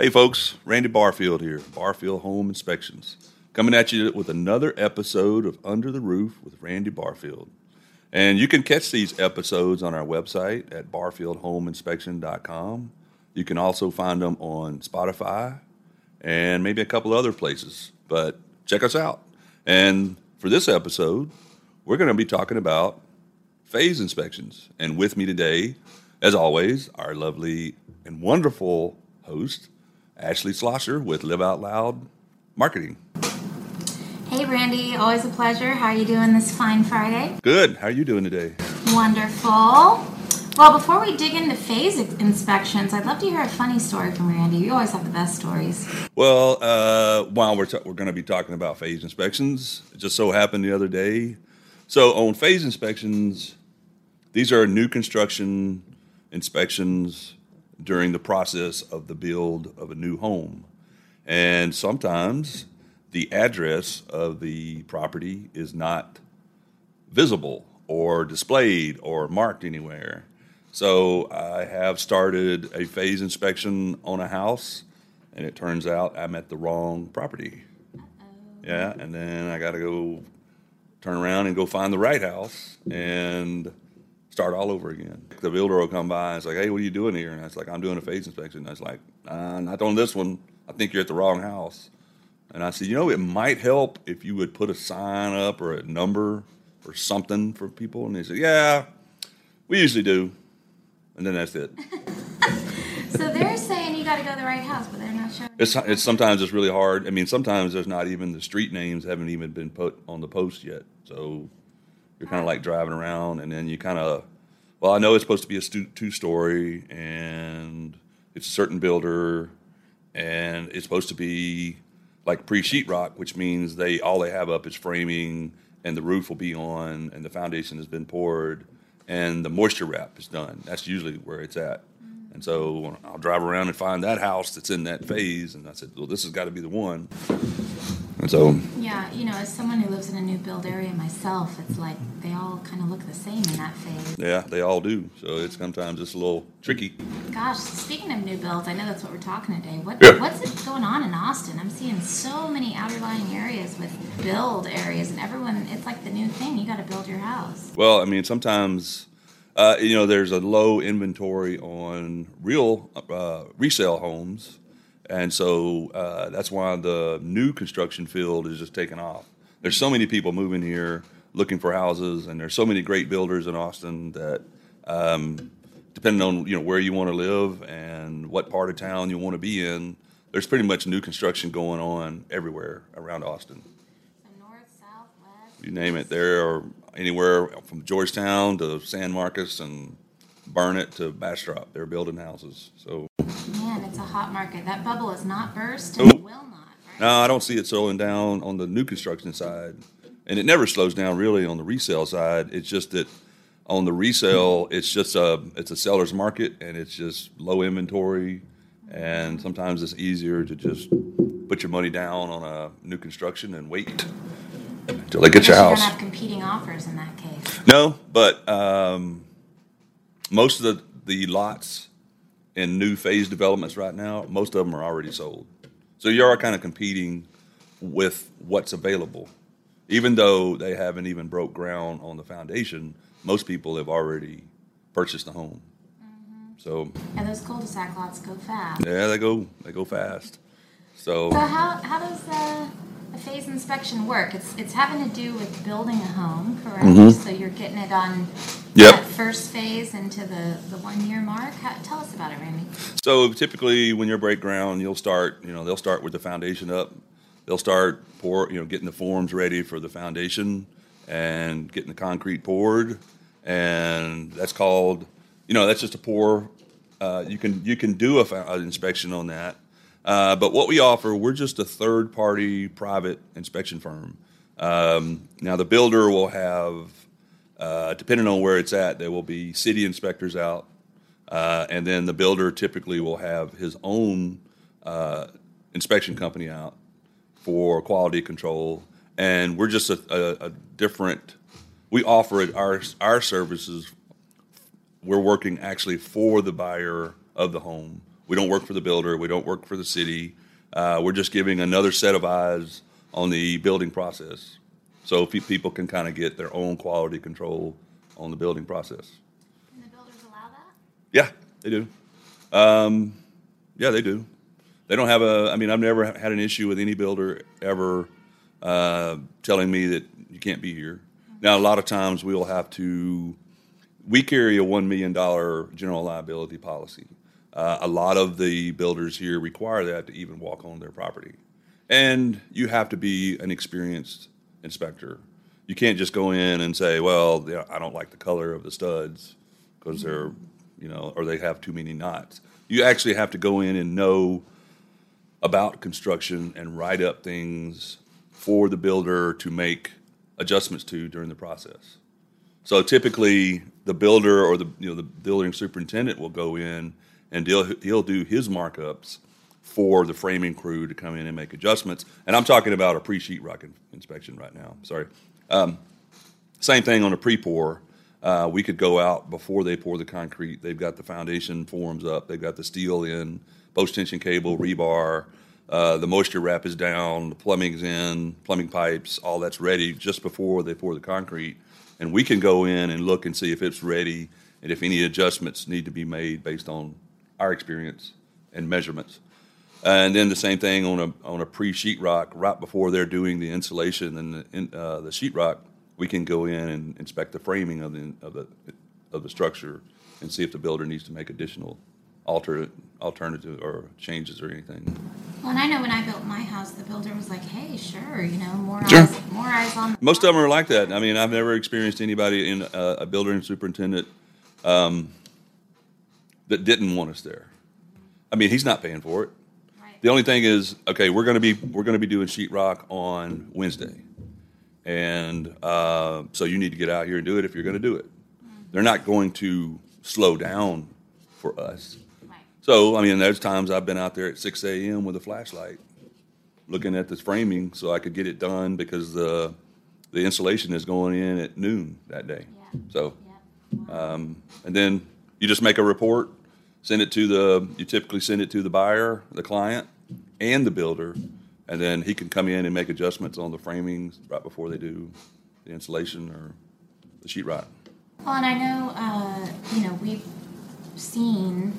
Hey, folks, Randy Barfield here, Barfield Home Inspections, coming at you with another episode of Under the Roof with Randy Barfield. And you can catch these episodes on our website at barfieldhomeinspection.com. You can also find them on Spotify and maybe a couple other places, but check us out. And for this episode, we're going to be talking about phase inspections. And with me today, as always, our lovely and wonderful host, Ashley Slosher with Live Out Loud Marketing. Hey, Randy. Always a pleasure. How are you doing this fine Friday? Good. How are you doing today? Wonderful. Well, before we dig into phase inspections, I'd love to hear a funny story from Randy. You always have the best stories. Well, uh, while we're, t- we're going to be talking about phase inspections, it just so happened the other day. So, on phase inspections, these are new construction inspections during the process of the build of a new home. And sometimes the address of the property is not visible or displayed or marked anywhere. So I have started a phase inspection on a house, and it turns out I'm at the wrong property. Yeah, and then I got to go turn around and go find the right house. And start all over again. The builder will come by and it's like, hey, what are you doing here? And I was like, I'm doing a phase inspection. And I was like, uh, not on this one. I think you're at the wrong house. And I said, you know, it might help if you would put a sign up or a number or something for people. And they said, yeah, we usually do. And then that's it. so they're saying you got to go to the right house, but they're not showing. It's, it's sometimes it's really hard. I mean, sometimes there's not even the street names haven't even been put on the post yet. So you're kind of like driving around, and then you kind of, well, I know it's supposed to be a stu- two story, and it's a certain builder, and it's supposed to be like pre sheetrock, which means they all they have up is framing, and the roof will be on, and the foundation has been poured, and the moisture wrap is done. That's usually where it's at. Mm-hmm. And so I'll drive around and find that house that's in that phase, and I said, "Well, this has got to be the one." And so yeah, you know, as someone who lives in a new build area myself, it's like they all kind of look the same in that phase. Yeah, they all do. So it's sometimes it's a little tricky. Gosh, speaking of new builds, I know that's what we're talking today. What, yeah. What's it going on in Austin? I'm seeing so many outerlying areas with build areas, and everyone, it's like the new thing. You got to build your house. Well, I mean, sometimes. Uh, you know, there's a low inventory on real uh, resale homes, and so uh, that's why the new construction field is just taking off. There's so many people moving here looking for houses, and there's so many great builders in Austin that, um, depending on you know where you want to live and what part of town you want to be in, there's pretty much new construction going on everywhere around Austin. So north, south, west. You name it, there are anywhere from Georgetown to San Marcos and Burnet to Bastrop. They're building houses. So a hot market. That bubble is not burst and will not. Right? No, I don't see it slowing down on the new construction side, and it never slows down really on the resale side. It's just that on the resale, it's just a it's a seller's market, and it's just low inventory, and sometimes it's easier to just put your money down on a new construction and wait until they get your house. You don't have competing offers in that case. No, but um, most of the the lots in new phase developments right now, most of them are already sold. So you are kind of competing with what's available. Even though they haven't even broke ground on the foundation, most people have already purchased the home. Mm-hmm. So and those cul-de-sac lots go fast. Yeah, they go they go fast. So so how how does the, a phase inspection work? It's it's having to do with building a home, correct? Mm-hmm. So you're getting it on yep. that first phase into the, the one year mark. How, tell us about it, Randy. So typically, when you break ground, you'll start. You know, they'll start with the foundation up. They'll start pour. You know, getting the forms ready for the foundation and getting the concrete poured, and that's called. You know, that's just a pour. Uh, you can you can do a, an inspection on that. Uh, but what we offer, we're just a third party private inspection firm. Um, now, the builder will have, uh, depending on where it's at, there will be city inspectors out. Uh, and then the builder typically will have his own uh, inspection company out for quality control. And we're just a, a, a different, we offer our, our services, we're working actually for the buyer of the home We don't work for the builder. We don't work for the city. Uh, we're just giving another set of eyes on the building process, so pe- people can kind of get their own quality control on the building process. Can the builders allow that? Yeah, they do. Um, yeah, they do. They don't have a. I mean, I've never had an issue with any builder ever uh, telling me that you can't be here. Now, a lot of times we'll have to. We carry a one million dollar general liability policy. Uh, a lot of the builders here require that to even walk on their property, and you have to be an experienced inspector. You can't just go in and say, "Well, yeah, I don't like the color of the studs because mm-hmm. they're, you know, or they have too many knots." You actually have to go in and know about construction and write up things for the builder to make adjustments to during the process. So typically, the builder or the you know the building superintendent will go in and he'll he'll do his markups for the framing crew to come in and make adjustments. And I'm talking about a pre-sheetrock in- inspection right now. Sorry. Um, same thing on a pre-pour. Uh, we could go out before they pour the concrete. They've got the foundation forms up. They've got the steel in, post tension cable, rebar. Uh, the moisture wrap is down. The plumbing's in, plumbing pipes, all that's ready just before they pour the concrete. And we can go in and look and see if it's ready and if any adjustments need to be made based on our experience and measurements. And then the same thing on a on a pre sheetrock right before they're doing the insulation and the, in, uh, the sheetrock, we can go in and inspect the framing of the of the of the structure and see if the builder needs to make additional alter alternative or changes or anything. Well, and I know when I built my house, the builder was like, "Hey, sure, you know, more Sure. eyes, more eyes on." The Most of them are like that. I mean, I've never experienced anybody in uh, a builder and superintendent um, that didn't want us there. I mean, he's not paying for it. The only thing is, okay, we're going to be we're to be doing sheetrock on Wednesday, and uh, so you need to get out here and do it if you're going to do it. They're not going to slow down for us. So, I mean, there's times I've been out there at 6 a.m. with a flashlight looking at this framing so I could get it done because the the insulation is going in at noon that day. Yeah. So, Yeah. um, and then you just make a report, send it to the, you typically send it to the buyer, the client, and the builder, and then he can come in and make adjustments on the framings right before they do the insulation or the sheetrock. Well, and I know, uh, you know, we've seen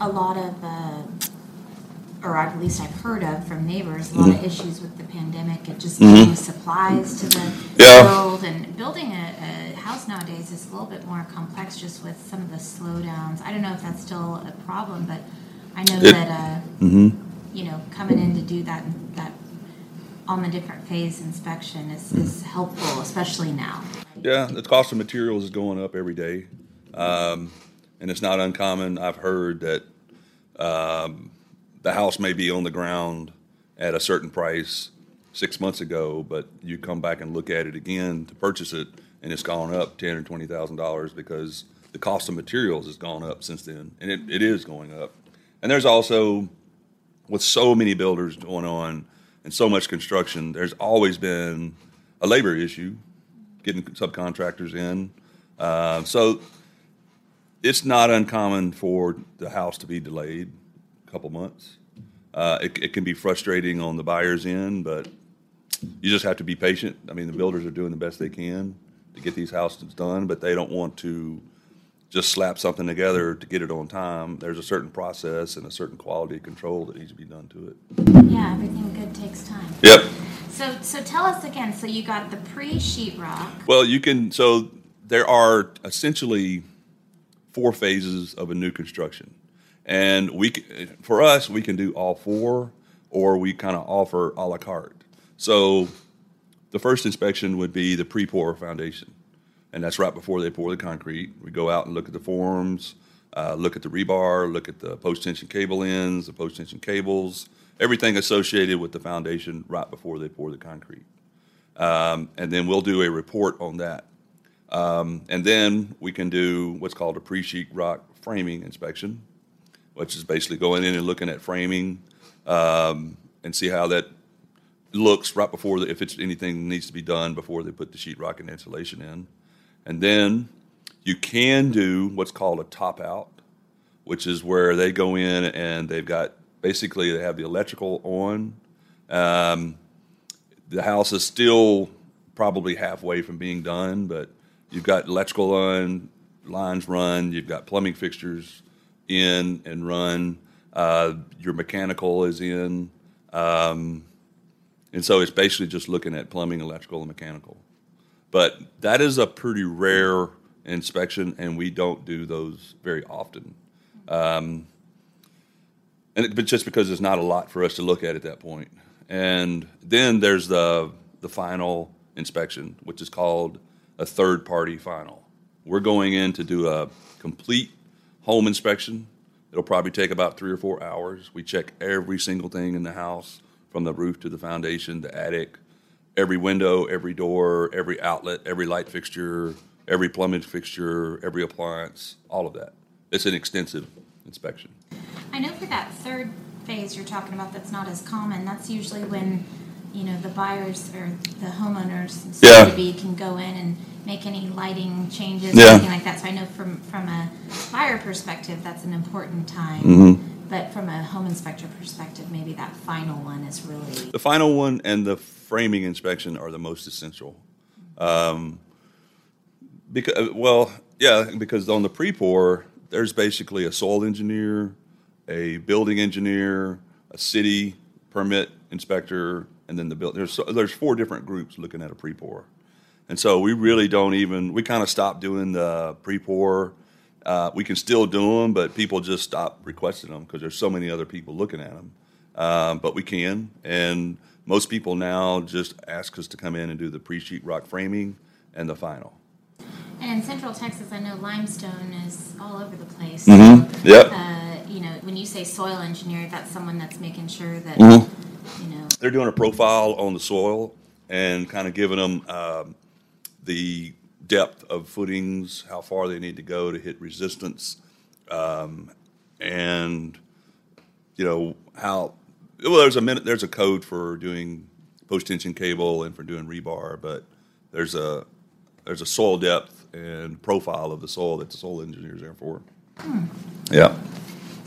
a lot of, uh, or at least I've heard of from neighbors, a lot of issues with the pandemic and just getting supplies to the Mm-hmm. Yeah. build. And building a, a house nowadays is a little bit more complex just with some of the slowdowns. I don't know if that's still a problem, but I know It- that, uh, Mm-hmm. you know, coming in to do that, that on the different phase inspection is, is helpful, especially now. Yeah, the cost of materials is going up every day, um, and it's not uncommon. I've heard that um, the house may be on the ground at a certain price six months ago, but you come back and look at it again to purchase it, and it's gone up ten or twenty thousand dollars because the cost of materials has gone up since then, and it, it is going up. And there's also with so many builders going on and so much construction, there's always been a labor issue getting subcontractors in. Uh, so it's not uncommon for the house to be delayed a couple months. Uh, it, it can be frustrating on the buyer's end, but you just have to be patient. I mean, the builders are doing the best they can to get these houses done, but they don't want to just slap something together to get it on time. There's a certain process and a certain quality control that needs to be done to it. Yeah, everything good takes time. Yep. So, so tell us again. So you got the pre sheetrock. Well, you can. So there are essentially four phases of a new construction, and we for us we can do all four, or we kind of offer a la carte. So the first inspection would be the pre-pour foundation, and that's right before they pour the concrete. We go out and look at the forms, uh, look at the rebar, look at the post-tension cable ends, the post-tension cables, everything associated with the foundation right before they pour the concrete um, and then we'll do a report on that. Um, and then we can do what's called a pre-sheet rock framing inspection, which is basically going in and looking at framing um, and see how that looks right before the, if it's anything needs to be done before they put the sheetrock and insulation in. And then you can do what's called a top out, which is where they go in and they've got basically they have the electrical on. Um, the house is still probably halfway from being done, but you've got electrical on, lines run, you've got plumbing fixtures in and run, uh, your mechanical is in. Um, and so it's basically just looking at plumbing, electrical, and mechanical. But that is a pretty rare inspection, and we don't do those very often. Um, and it, but just because there's not a lot for us to look at at that point. And then there's the the final inspection, which is called a third party final. We're going in to do a complete home inspection. It'll probably take about three or four hours. We check every single thing in the house from the roof to the foundation, the attic, every window, every door, every outlet, every light fixture, every plumbing fixture, every appliance, all of that. It's an extensive inspection. I know for that third phase you're talking about that's not as common, that's usually when, you know, the buyers or the homeowners and Yeah. to be can go in and make any lighting changes, Yeah. anything like that. So I know from, from a buyer perspective, that's an important time. Mm-hmm. But from a home inspector perspective, maybe that final one is really, The final one and the framing inspection are the most essential. Um, because, well, yeah, because on the pre-pour, there's basically a soil engineer, a building engineer, a city permit inspector, and then the build. There's there's four different groups looking at a pre-pour, and so we really don't even. We kind of stopped doing the pre-pour. Uh, we can still do them, but people just stop requesting them because there's so many other people looking at them. Um, but we can, and most people now just ask us to come in and do the pre-sheet rock framing and the final. and in central Texas, I know limestone is all over the place. Mhm. So, Yep. Uh, you know, when you say soil engineer, that's someone that's making sure that, Mhm. You know, they're doing a profile on the soil and kind of giving them um, the depth of footings, how far they need to go to hit resistance, um, and you know how. Well, there's a minute. There's a code for doing post tension cable and for doing rebar, but there's a there's a soil depth and profile of the soil that the soil engineers are for. Yeah.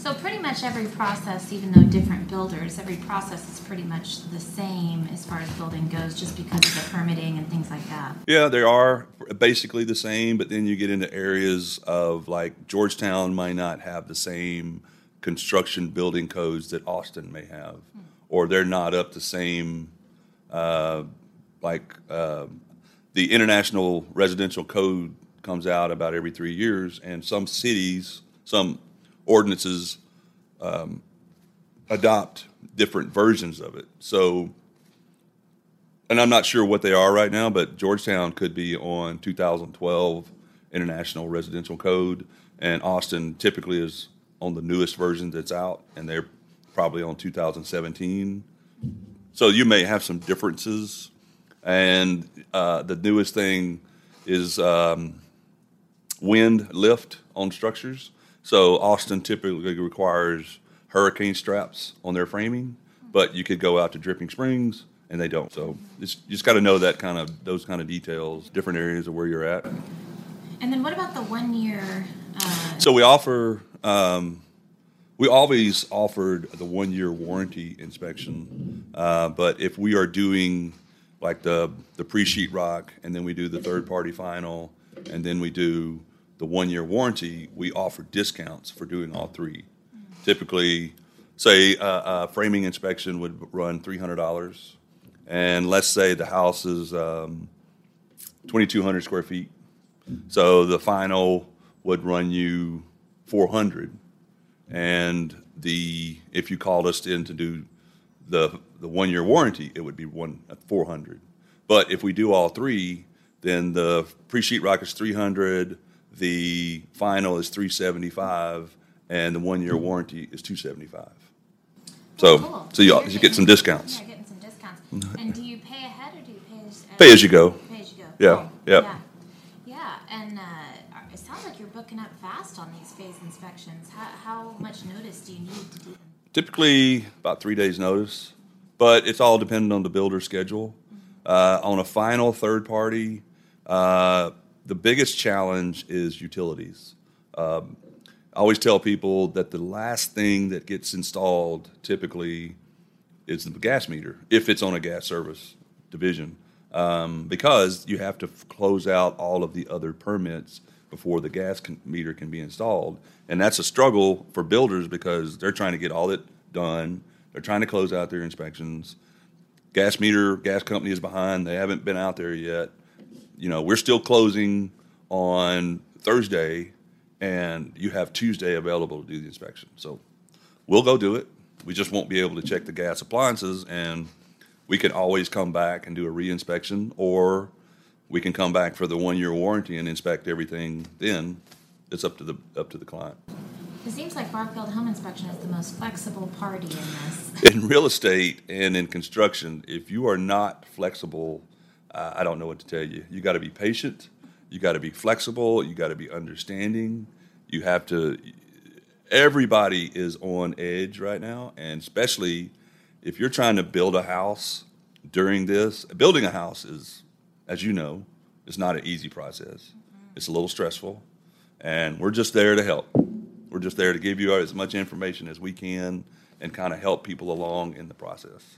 So pretty much every process, even though different builders, every process is pretty much the same as far as building goes, just because of the permitting and things like that. Yeah, they are basically the same, but then you get into areas of like Georgetown might not have the same construction building codes that Austin may have, or they're not up the same. Uh, like uh, the international residential code comes out about every three years, and some cities, some ordinances um, adopt different versions of it. So and I'm not sure what they are right now, but Georgetown could be on 2012 International Residential Code, and Austin typically is on the newest version that's out, and they're probably on 2017. So you may have some differences, and uh, the newest thing is um, wind lift on structures. So Austin typically requires hurricane straps on their framing, but you could go out to Dripping Springs and they don't. So it's, you just got to know that kind of those kind of details, different areas of where you're at. And then what about the one year? Uh, So we offer, um, we always offered the one year warranty inspection, uh, but if we are doing like the the pre sheet rock, and then we do the third party final, and then we do the one year warranty, we offer discounts for doing all three. Typically, say a, framing inspection would run three hundred dollars, and let's say the house is um, twenty two hundred square feet. So the final would run you 400, and the if you called us in to do the the one year warranty, it would be one at 400. But if we do all three, then the pre sheetrock is 300, the final is 375, and the one year warranty is 275. So cool. so you you get some discounts. Yeah, getting some discounts. And do you pay ahead or do you pay as, Pay as you go. Pay as you go. Yeah, Cool. yep. Yeah. Yeah, and uh, it sounds like you're booking up fast on these phase inspections. How, how much notice do you need to do them? Typically about three days' notice, but it's all dependent on the builder's schedule. Uh, on a final third party, uh, the biggest challenge is utilities. Um, I always tell people that the last thing that gets installed typically is the gas meter, if it's on a gas service division, um, because you have to f- close out all of the other permits before the gas meter can be installed. And that's a struggle for builders because they're trying to get all it done. They're trying to close out their inspections. Gas meter, gas company is behind. They haven't been out there yet. You know, we're still closing on Thursday, and you have Tuesday available to do the inspection. So we'll go do it. We just won't be able to check the gas appliances, and we can always come back and do a reinspection, or we can come back for the one-year warranty and inspect everything then. It's up to the, up to the client. It seems like Barfield Home Inspection is the most flexible party in this. In real estate and in construction, if you are not flexible, uh, I don't know what to tell you. You got to be patient, you got to be flexible, you got to be understanding. You have to, everybody is on edge right now, and especially if you're trying to build a house during this. Building a house is, as you know, it's not an easy process. It's a little stressful, and we're just there to help. We're just there to give you as much information as we can and kind of help people along in the process.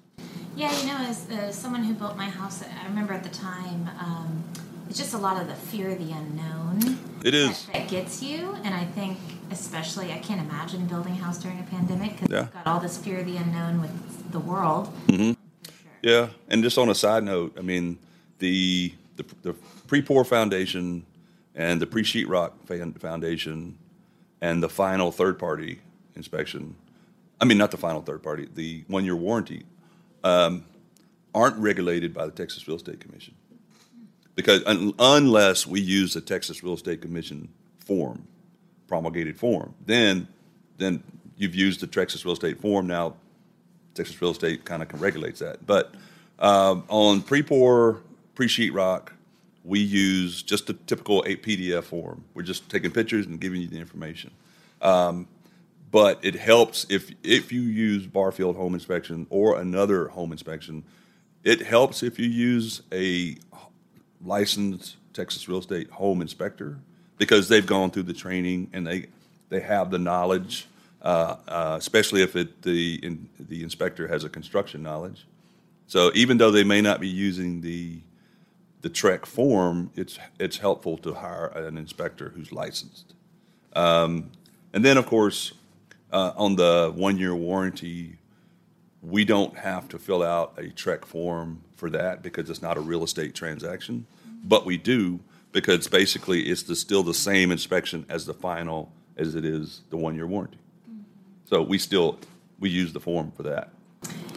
Yeah, you know, as uh, someone who built my house, I remember at the time, um, it's just a lot of the fear of the unknown. It is. That, that gets you, and I think especially, I can't imagine building a house during a pandemic because Yeah. you've got all this fear of the unknown with the world. Mm-hmm. Sure. Yeah, and just on a side note, I mean, the the, the pre-pour foundation and the pre-sheetrock foundation and the final third-party inspection. I mean, not the final third-party, the one-year warranty, um, aren't regulated by the Texas Real Estate Commission because un- unless we use the Texas Real Estate Commission form, promulgated form, then then you've used the Texas Real Estate form. Now Texas Real Estate kind of regulates that. But um, on pre-pour, pre-sheetrock, we use just a typical a PDF form. We're just taking pictures and giving you the information. Um, but it helps if if you use Barfield Home Inspection or another home inspection. It helps if you use a licensed Texas real estate home inspector because they've gone through the training and they they have the knowledge, uh, uh, especially if it the in, the inspector has a construction knowledge. So even though they may not be using the the TREC form, it's it's helpful to hire an inspector who's licensed. Um, and then, of course, uh, on the one year warranty, we don't have to fill out a TREC form for that because it's not a real estate transaction, but we do because basically it's the, still the same inspection as the final as it is the one year warranty. So we still we use the form for that.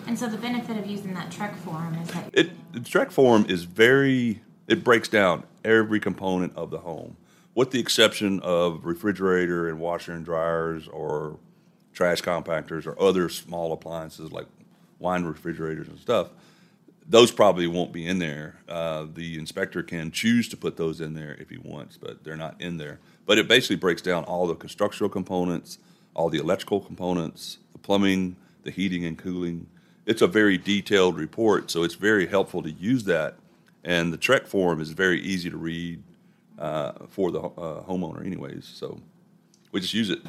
And so the benefit of using that TREC form is that It the TREC form is very it breaks down every component of the home, with the exception of refrigerator and washer and dryers or trash compactors or other small appliances like wine refrigerators and stuff. Those probably won't be in there. Uh, the inspector can choose to put those in there if he wants, but they're not in there. But it basically breaks down all the constructional components, all the electrical components, the plumbing, the heating and cooling. It's a very detailed report, so it's very helpful to use that. And the TREC form is very easy to read uh, for the uh, homeowner, anyways. So we just use it.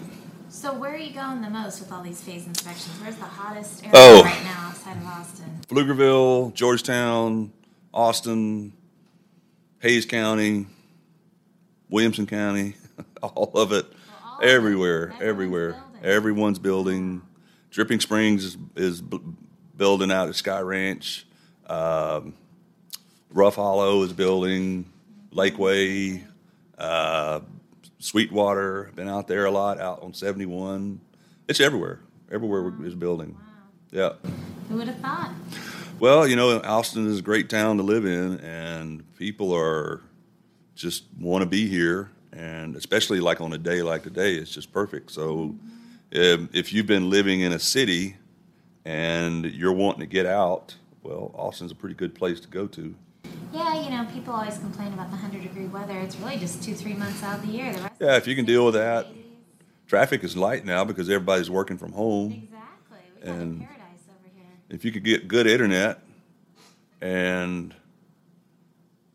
So where are you going the most with all these phase inspections? Where's the hottest area Oh. right now outside of Austin? Pflugerville, Georgetown, Austin, Hays County, Williamson County, all of it, Well, all of it. everywhere, everywhere. building. Everyone's building. Dripping Springs is, is b- building out at Sky Ranch. Um, Rough Hollow is building. Lakeway, uh, Sweetwater, been out there a lot, out on 71. It's everywhere. Everywhere is building. Yeah. Who would have thought? Well, you know, Austin is a great town to live in, and people are just want to be here, and especially like on a day like today, it's just perfect. So, mm-hmm. if, if you've been living in a city and you're wanting to get out, well, Austin's a pretty good place to go to. Yeah, you know, people always complain about the 100 degree weather. It's really just two, three months out of the year. The rest Yeah, if you can deal with that. Traffic is light now because everybody's working from home. Exactly. We And- paradise over here. If you could get good internet and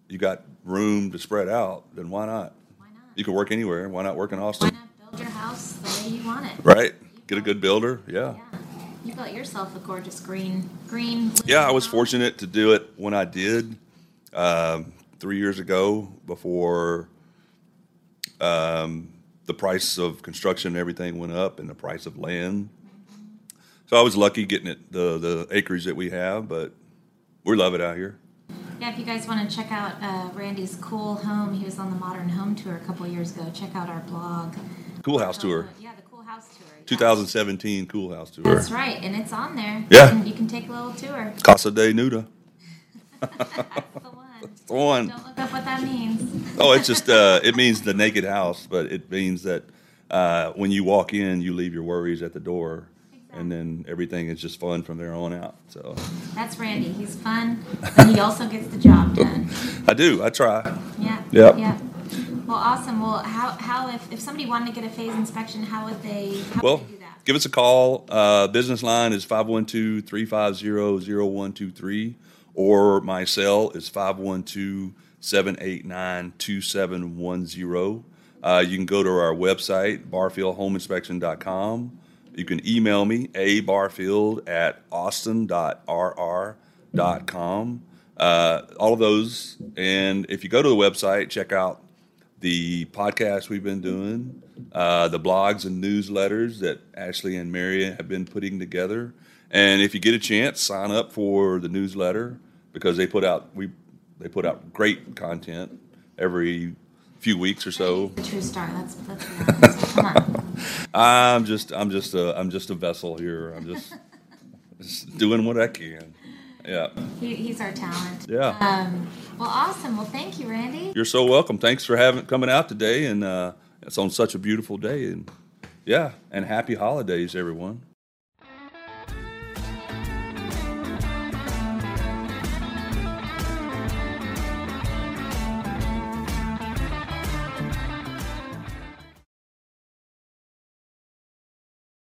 you got room to spread out, then why not? Why not? You can work anywhere. Why not work in Why Austin? not build your house the way you want it. Right. Get a good builder. Yeah. Yeah. You built yourself a gorgeous green, green. Yeah, I was house. fortunate to do it when I did um, three years ago before um, the price of construction and everything went up and the price of land. So I was lucky getting it the the acreage that we have, but we love it out here. Yeah, if you guys want to check out uh, Randy's cool home, he was on the Modern Home Tour a couple years ago. Check out our blog. Cool house Uh, tour, yeah, the Cool House Tour. 2017 Cool House tour. That's right, and it's on there. Yeah. You can, you can take a little tour. Casa de Nuda. One. Don't look up what that means. Oh, it's just uh, it means the naked house, but it means that uh, when you walk in, you leave your worries at the door, and then everything is just fun from there on out. So That's Randy. He's fun, but he also gets the job done. I do. I try. Yeah. Yep. Yeah. Well, awesome. Well, how, how if, if somebody wanted to get a phase inspection, how would they, how Well, would they do that? give us a call. Uh, business line is 512-350-0123, or my cell is 512-789-2710. Uh, you can go to our website, barfieldhomeinspection.com. You can email me, abarfield at austin.rr.com. Uh, all of those. And if you go to the website, check out the podcast we've been doing, uh, the blogs and newsletters that Ashley and Mary have been putting together. And if you get a chance, sign up for the newsletter because they put out we they put out great content every few weeks or so. The true star. Let's, let's. Come on. I'm just I'm just a I'm just a vessel here. I'm just, just doing what I can. Yeah. He, he's our talent. Yeah. Um, well, awesome. Well, thank you, Randy. You're so welcome. Thanks for having coming out today and uh, it's on such a beautiful day and yeah, and happy holidays everyone.